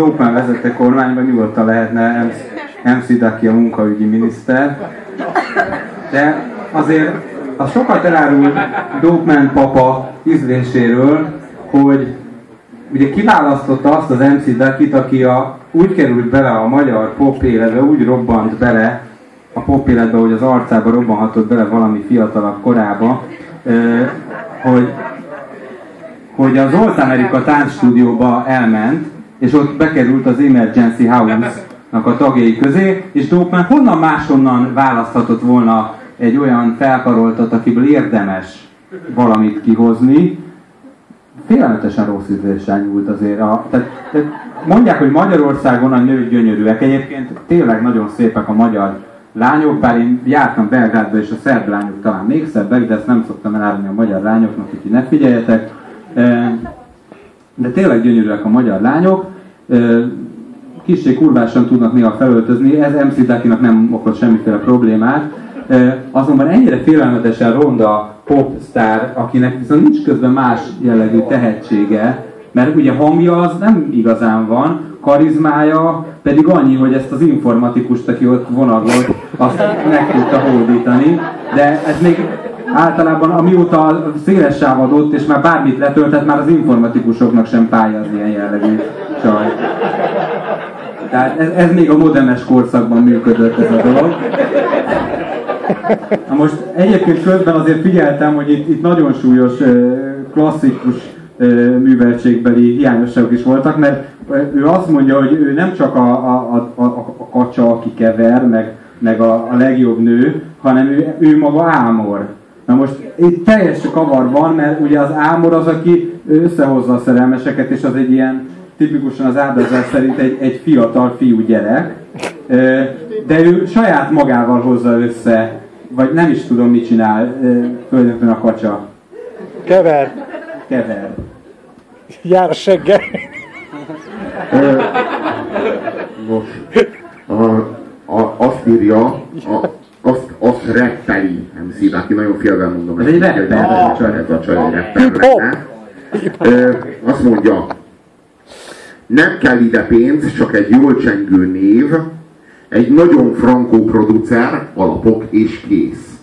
Dópán vezette kormányban nyugodtan lehetne MC Daki a munkaügyi miniszter. De azért a sokat elárul Dópman papa ízléséről, hogy ugye kiválasztotta azt az MC Dakit, aki a, úgy került bele a magyar pop életbe, úgy robbant bele a pop életbe, hogy az arcába robbanhatott bele valami fiatalabb korába, hogy, hogy az Olt America táncstúdióba elment, és ott bekerült az Emergency House-nak a tagjai közé, és Dópman honnan máshonnan választhatott volna egy olyan felkaroltat, akiből érdemes valamit kihozni, félelmetesen rossz ízléssel nyúlt azért. A, tehát, tehát mondják, hogy Magyarországon a nők gyönyörűek. Egyébként tényleg nagyon szépek a magyar lányok, bár én jártam Belgrádba, és a szerb lányok talán még szebbek, de ezt nem szoktam elárulni a magyar lányoknak, úgyhogy ne figyeljetek. De tényleg gyönyörűek a magyar lányok. Kissé kurvásan tudnak néha felöltözni, ez MC Dakinak nem okoz semmiféle problémát. Azonban ennyire félelmetesen ronda popstar, akinek viszont nincs közben más jellegű tehetsége, mert ugye hangja az nem igazán van, karizmája pedig annyi, hogy ezt az informatikust, aki ott vonagolt, azt meg tudta hódítani, de ez még általában amióta széles sáv és már bármit letöltett, már az informatikusoknak sem pályáz ilyen jellegű csaj. Tehát ez, ez még a modernes korszakban működött ez a dolog. Na most egyébként közben azért figyeltem, hogy itt, itt nagyon súlyos klasszikus műveltségbeli hiányosságok is voltak, mert ő azt mondja, hogy ő nem csak a, a, a, a kacsa, aki kever, meg, meg a, a legjobb nő, hanem ő, ő maga ámor. Na most itt teljes kavar van, mert ugye az ámor az, aki összehozza a szerelmeseket, és az egy ilyen tipikusan az áldozás szerint egy, egy fiatal fiú gyerek, de ő saját magával hozza össze, vagy nem is tudom mit csinál tulajdonképpen a kacsa. Kever. Kever. Jár a segge. A, a, azt írja, a, azt reppeli, nem szív, aki nagyon félvel mondom. Ez egy rapper. Ez a csaj egy rapper Azt mondja, nem kell ide pénz, csak egy jól csengő név, egy nagyon frankó producer, alapok és kész.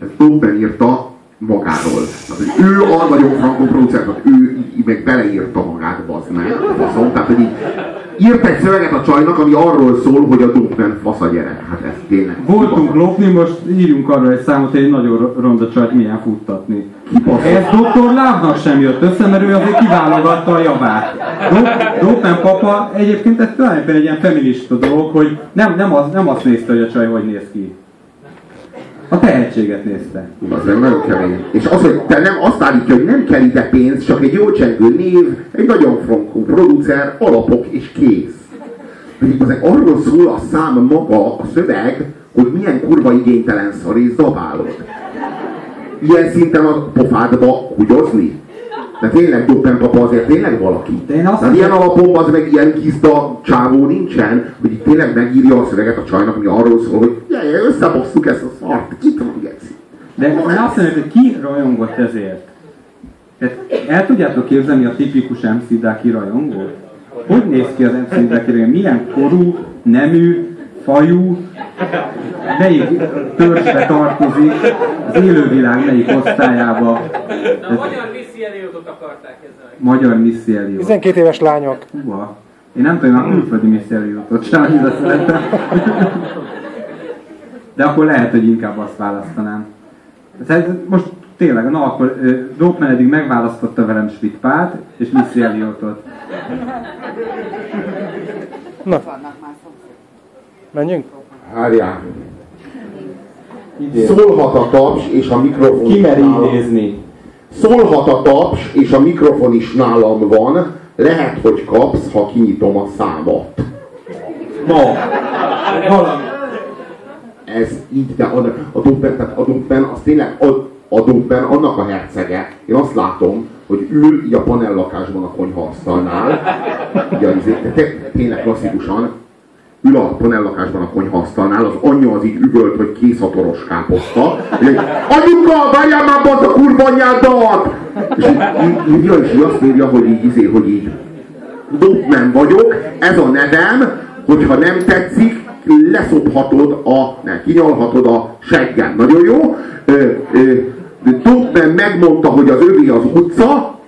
Ez Dobben írta magáról. Tehát, hogy ő a nagyon frankó producer, tehát ő meg beleírta magát, bazd meg, faszom. Tehát, hogy így írt egy szöveget a csajnak, ami arról szól, hogy a Dobben fasz a gyerek. Hát ez tényleg. Voltunk lopni, most írjunk arra egy számot, hogy egy nagyon ronda csajt milyen futtatni. Ez doktor Lávnak sem jött össze, mert ő azért kiválogatta a javát. Dobben papa egyébként ez tulajdonképpen egy ilyen feminista dolog, hogy nem, nem, az, nem azt nézte, hogy a csaj hogy néz ki a tehetséget nézte. Az nem nagyon kemény. És az, hogy te nem azt állítja, hogy nem kell ide pénz, csak egy jó csengő név, egy nagyon frankó producer, alapok és kész. Pedig azért arról szól a szám maga, a szöveg, hogy milyen kurva igénytelen szar és zabálod. Ilyen szinten a pofádba hugyozni? De tényleg Doppen papa azért tényleg valaki. De én azt Tehát ilyen alapon az meg ilyen kizda csávó nincsen, hogy itt tényleg megírja a szöveget a csajnak, ami arról szól, hogy összebosszuk ezt a szart, ki tudom, geci. De én azt mondom, hogy ki rajongott ezért? Tehát el tudjátok képzelni a tipikus MC Daki rajongót? Hogy néz ki az MC Daki Milyen korú, nemű, fajú, melyik törzsbe tartozik, az élővilág melyik osztályába. A magyar Missy Elliotot akarták ezzel. Magyar Missy Elliot. 12 éves lányok. Húha. Én nem tudom, a külföldi Missy Elliotot sem annyira szeretem. De akkor lehet, hogy inkább azt választanám. Most tényleg, na akkor Dópman eddig megválasztotta velem Schmidt és Missy Elliotot. Na. Menjünk? Várjál. Szólhat a taps, és a mikrofon Ki mer idézni? Szólhat a taps, és a mikrofon is nálam van. Lehet, hogy kapsz, ha kinyitom a számat. Ma. Valami. Ez így, de a, a Dobben, tehát a Dobben, az tényleg a, a Dobben annak a hercege. Én azt látom, hogy ül így a panellakásban a konyhaasztalnál, ugye, tényleg klasszikusan, ül a panellakásban a konyhaasztalnál, az anyja az így üvölt, hogy kész a toros káposzta. Anyuka, várjál már a kurva anyádat! És így írja, és azt írja, hogy így, izé, hogy így Dopman vagyok, ez a nevem, hogyha nem tetszik, leszophatod a, ne, kinyalhatod a seggem. Nagyon jó. Dopman megmondta, hogy az övé az utca,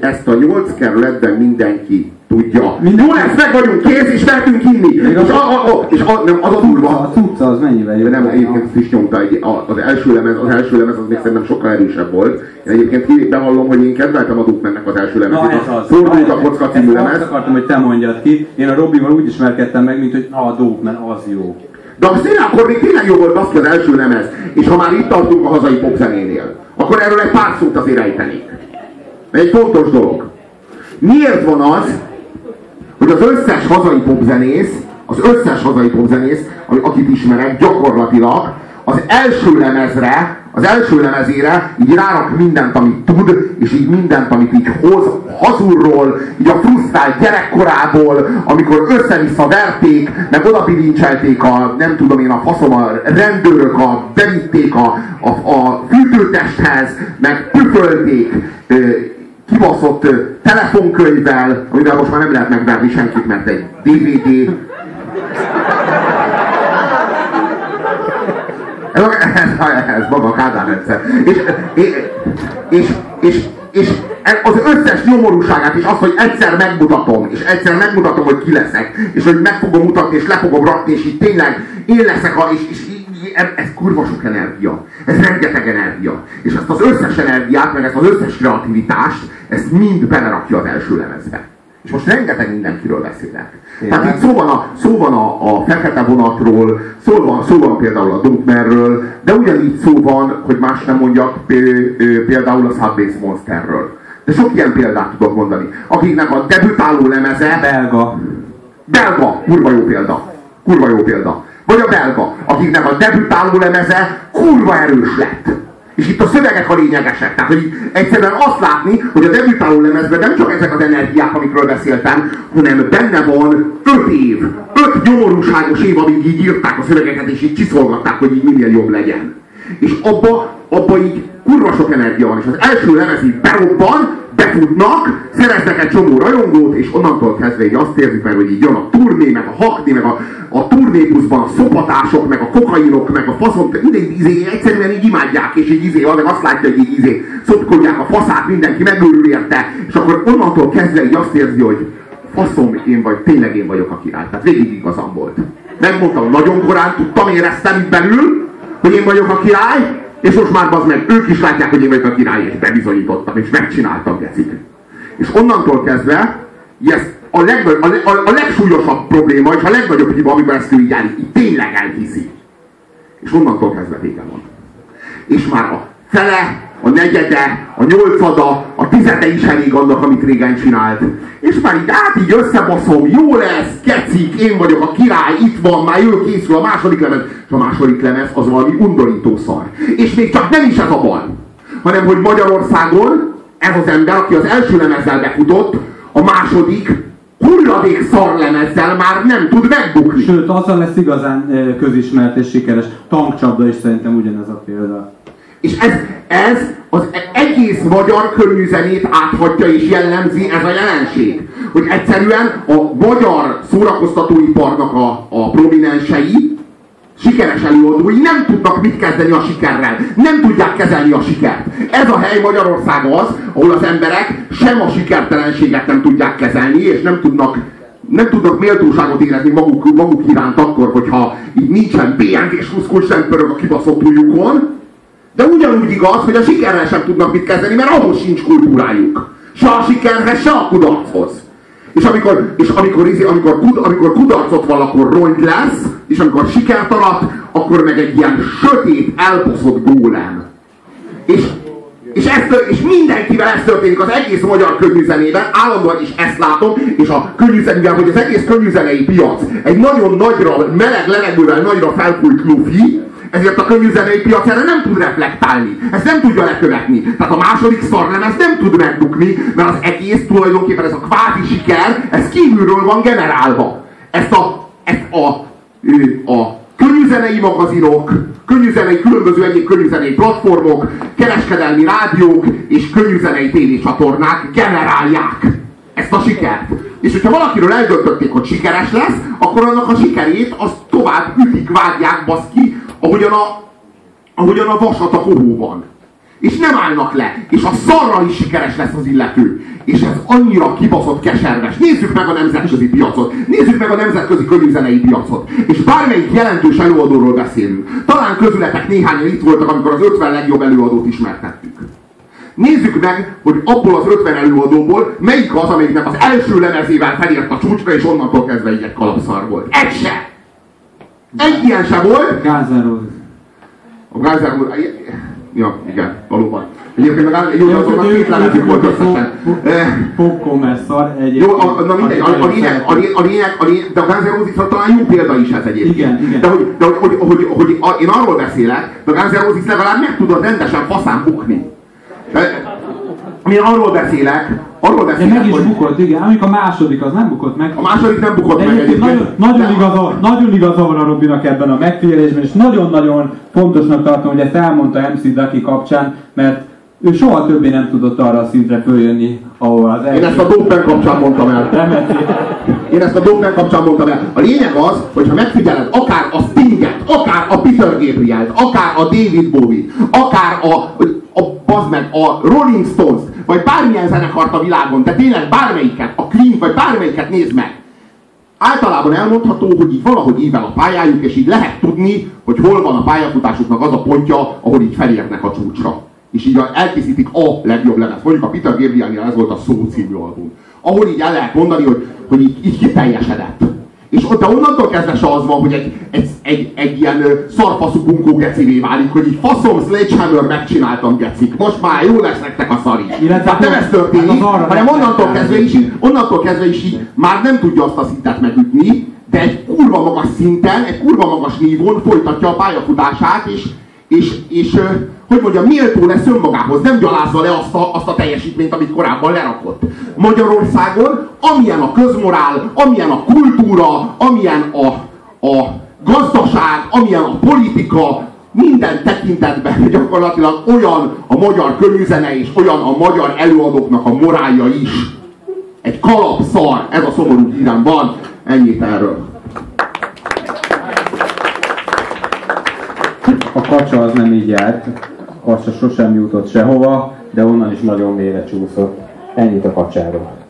ezt a nyolc kerületben mindenki tudja. Minden- Jó lesz, meg vagyunk, kész, és mehetünk inni. És, a, a, a, és a, nem, az a durva, A cucca az mennyivel jobb? nem, egyébként ezt is nyomta egy, a- az első lemez, az első lemez az még szerintem sokkal erősebb volt. Én egyébként ki- bevallom, hogy én kedveltem a Dukmennek az első Na lemezét. ez az. Fordult a Na, kocka című lemez. Azt akartam, hogy te mondjad ki. Én a Robival úgy ismerkedtem meg, mint hogy na, a Dogman az jó. De tényleg, akkor még tényleg jó volt az az első lemez. És ha már itt tartunk a hazai popzenénél, akkor erről egy pár szót azért ejtenék. Egy fontos dolog. Miért van az, hogy az összes hazai popzenész, az összes hazai popzenész, akit ismerek, gyakorlatilag az első lemezre, az első lemezére így rárak mindent, amit tud, és így mindent, amit így hoz hazulról, így a frusztrált gyerekkorából, amikor össze-vissza verték, meg oda bilincselték a, nem tudom én, a faszom, a rendőrök, a bevitték a, a, a fürdőtesthez, meg püfölték, kibaszott telefonkönyvvel, amivel most már nem lehet megverni senkit, mert egy DVD. Ez, ez, ez maga a Kádár. És, és, és, és, és az összes nyomorúságát, és azt, hogy egyszer megmutatom, és egyszer megmutatom, hogy ki leszek, és hogy meg fogom mutatni, és le fogom rakni, és így tényleg én leszek, a, és, és ez kurva sok energia. Ez rengeteg energia. És ezt az összes energiát, meg ezt az összes kreativitást, ezt mind belerakja az első lemezbe. És most rengeteg mindenkiről beszélek. Tehát itt szó van, a, szó van a, a fekete vonatról, szó van, szó van például a Dunkmerről, de ugyanígy szó van, hogy más nem mondjak, például a Subway Monsterről. De sok ilyen példát tudok mondani. Akiknek a debütáló lemeze Belga. belga, kurva jó példa. Kurva jó példa. Vagy a belga, akiknek a debütáló lemeze kurva erős lett. És itt a szövegek a lényegesek. Tehát, hogy egyszerűen azt látni, hogy a debütáló lemezben nem csak ezek az energiák, amikről beszéltem, hanem benne van öt év, öt nyomorúságos év, amíg így írták a szövegeket, és így csiszolgatták, hogy így minél jobb legyen. És abba, abba így kurva sok energia van, és az első lemez így berobban, befutnak, szereznek egy csomó rajongót, és onnantól kezdve így azt érzik meg, hogy így jön a turné, meg a hakni, meg a, a turnébuszban a szopatások, meg a kokainok, meg a faszom, mindegy izé, egyszerűen így imádják, és így izé, meg azt látja, hogy így izé, szopkodják a faszát, mindenki megőrül érte, és akkor onnantól kezdve így azt érzi, hogy faszom, én vagy, tényleg én vagyok a király. Tehát végig igazam volt. Megmondtam, nagyon korán tudtam, éreztem itt belül, hogy én vagyok a király, és most már az meg, ők is látják, hogy én vagyok a király, és bebizonyítottam, és megcsináltam, gecik. És onnantól kezdve, ez a, legnagy, a, a, a legsúlyosabb probléma, és a legnagyobb hiba, amiben ezt ő így, áll, így tényleg elhiszi. És onnantól kezdve vége van. És már a fele, a negyede, a nyolcada, a tizede is elég annak, amit régen csinált. És már így át így összebaszom, jó lesz, kecik, én vagyok a király, itt van, már jól készül a második lemez. És a második lemez az valami undorító szar. És még csak nem is ez a baj, hanem hogy Magyarországon ez az ember, aki az első lemezzel befutott, a második hulladék szarlemezzel már nem tud megbukni. Sőt, azzal lesz igazán közismert és sikeres. Tankcsapda is szerintem ugyanez a példa. És ez, ez az egész magyar könnyűzenét áthatja és jellemzi ez a jelenség. Hogy egyszerűen a magyar szórakoztatóiparnak a, a prominensei, sikeres előadói nem tudnak mit kezdeni a sikerrel. Nem tudják kezelni a sikert. Ez a hely Magyarország az, ahol az emberek sem a sikertelenséget nem tudják kezelni, és nem tudnak nem tudnak méltóságot érezni maguk, maguk iránt akkor, hogyha így nincsen bélyeg és muszkul sem pörög a kibaszott ujjukon, de ugyanúgy igaz, hogy a sikerrel sem tudnak mit kezdeni, mert ahhoz sincs kultúrájuk. Se a sikerhez, se a kudarchoz. És amikor, és amikor, izé- amikor, kud, amikor kudarcot van, akkor rongy lesz, és amikor sikert arat, akkor meg egy ilyen sötét, elbaszott gólem. És, és, ez, és mindenkivel ez történik az egész magyar könnyűzenében, állandóan is ezt látom, és a könnyűzenével, hogy az egész könnyűzenei piac egy nagyon nagyra, meleg levegővel nagyra felfújt lufi, ezért a könnyűzenei piac erre nem tud reflektálni. Ezt nem tudja lekövetni. Tehát a második szarlemez nem tud megbukni, mert az egész tulajdonképpen ez a kvázi siker, ez kívülről van generálva. Ezt a, ezt a, ő, a könnyűzenei magazinok, könnyűzenei, különböző egyéb könnyűzenei platformok, kereskedelmi rádiók és könnyűzenei tévécsatornák generálják ezt a sikert. És hogyha valakiről eldöntötték, hogy sikeres lesz, akkor annak a sikerét azt tovább ütik, vágják, baszki, ahogyan a, ahogyan a vasat a kohóban. És nem állnak le. És a szarral is sikeres lesz az illető. És ez annyira kibaszott keserves. Nézzük meg a nemzetközi piacot. Nézzük meg a nemzetközi könyvzenei piacot. És bármelyik jelentős előadóról beszélünk. Talán közületek néhányan itt voltak, amikor az 50 legjobb előadót ismertettük. Nézzük meg, hogy abból az 50 előadóból melyik az, amelyiknek az első lemezével felért a csúcsra, és onnantól kezdve egy kalapszar volt. Egy se! Egy ilyen se volt. N' Roses. A N' Roses... Ja, igen, valóban. Egyébként meg egy jó azonnak két lemezük volt összesen. Eh, Popcorn szar egy. Jó, a, na mindegy, a, a, lényeg, a, lényeg, a lényeg, a lényeg, de a Guns N' Roses talán jó példa is ez egyébként. Igen, igen. De hogy, de hogy, hogy, hogy, hogy a, én arról beszélek, de a Guns N' Roses legalább meg tudod rendesen faszán bukni. De, én arról beszélek, arról De meg is hogy bukott, igen. Amik a második, az nem bukott meg. a második nem bukott De meg egyébként nagyon, nagyon, igaza, nagyon igaza van a Robinak ebben a megfigyelésben, és nagyon-nagyon fontosnak tartom, hogy ezt elmondta MC Daki kapcsán, mert ő soha többé nem tudott arra a szintre följönni, ahol az Én ezt a Dopen kapcsán mondtam el. Én ezt a Dopen kapcsán mondtam el. A lényeg az, hogy ha megfigyeled akár a Stinget, akár a Peter Gabriel-t, akár a David Bowie-t, akár a, a, bazd meg, a Rolling Stones-t, vagy bármilyen zenekart a világon, de tényleg bármelyiket, a Queen, vagy bármelyiket nézd meg. Általában elmondható, hogy így valahogy ível a pályájuk, és így lehet tudni, hogy hol van a pályafutásuknak az a pontja, ahol így felérnek a csúcsra. És így elkészítik a legjobb lemez. Mondjuk a Peter Gabrielnél ez volt a Szó című album. Ahol így el lehet mondani, hogy, hogy így, így kiteljesedett. És ott de onnantól kezdve se az van, hogy egy, egy, egy, egy ilyen szarfaszú bunkó gecivé válik, hogy így faszom, Sledgehammer megcsináltam gecik, most már jó lesz nektek a szari. Illetve Tehát nem ez történik, hát hanem nem onnantól kezdve is, így, onnantól kezdve is így már nem tudja azt a szintet megütni, de egy kurva magas szinten, egy kurva magas nívón folytatja a pályafutását, és, és, és hogy mondjam, méltó lesz önmagához, nem gyalázza le azt a, azt a teljesítményt, amit korábban lerakott. Magyarországon, amilyen a közmorál, amilyen a kultúra, amilyen a, a gazdaság, amilyen a politika, minden tekintetben gyakorlatilag olyan a magyar könyvzene és olyan a magyar előadóknak a morálja is. Egy kalapszar, ez a szomorú hírem van, ennyit erről. A kacsa az nem így járt, a kacsa sosem jutott sehova, de onnan is nagyon mélyre csúszott. Ennyit a kacsáról.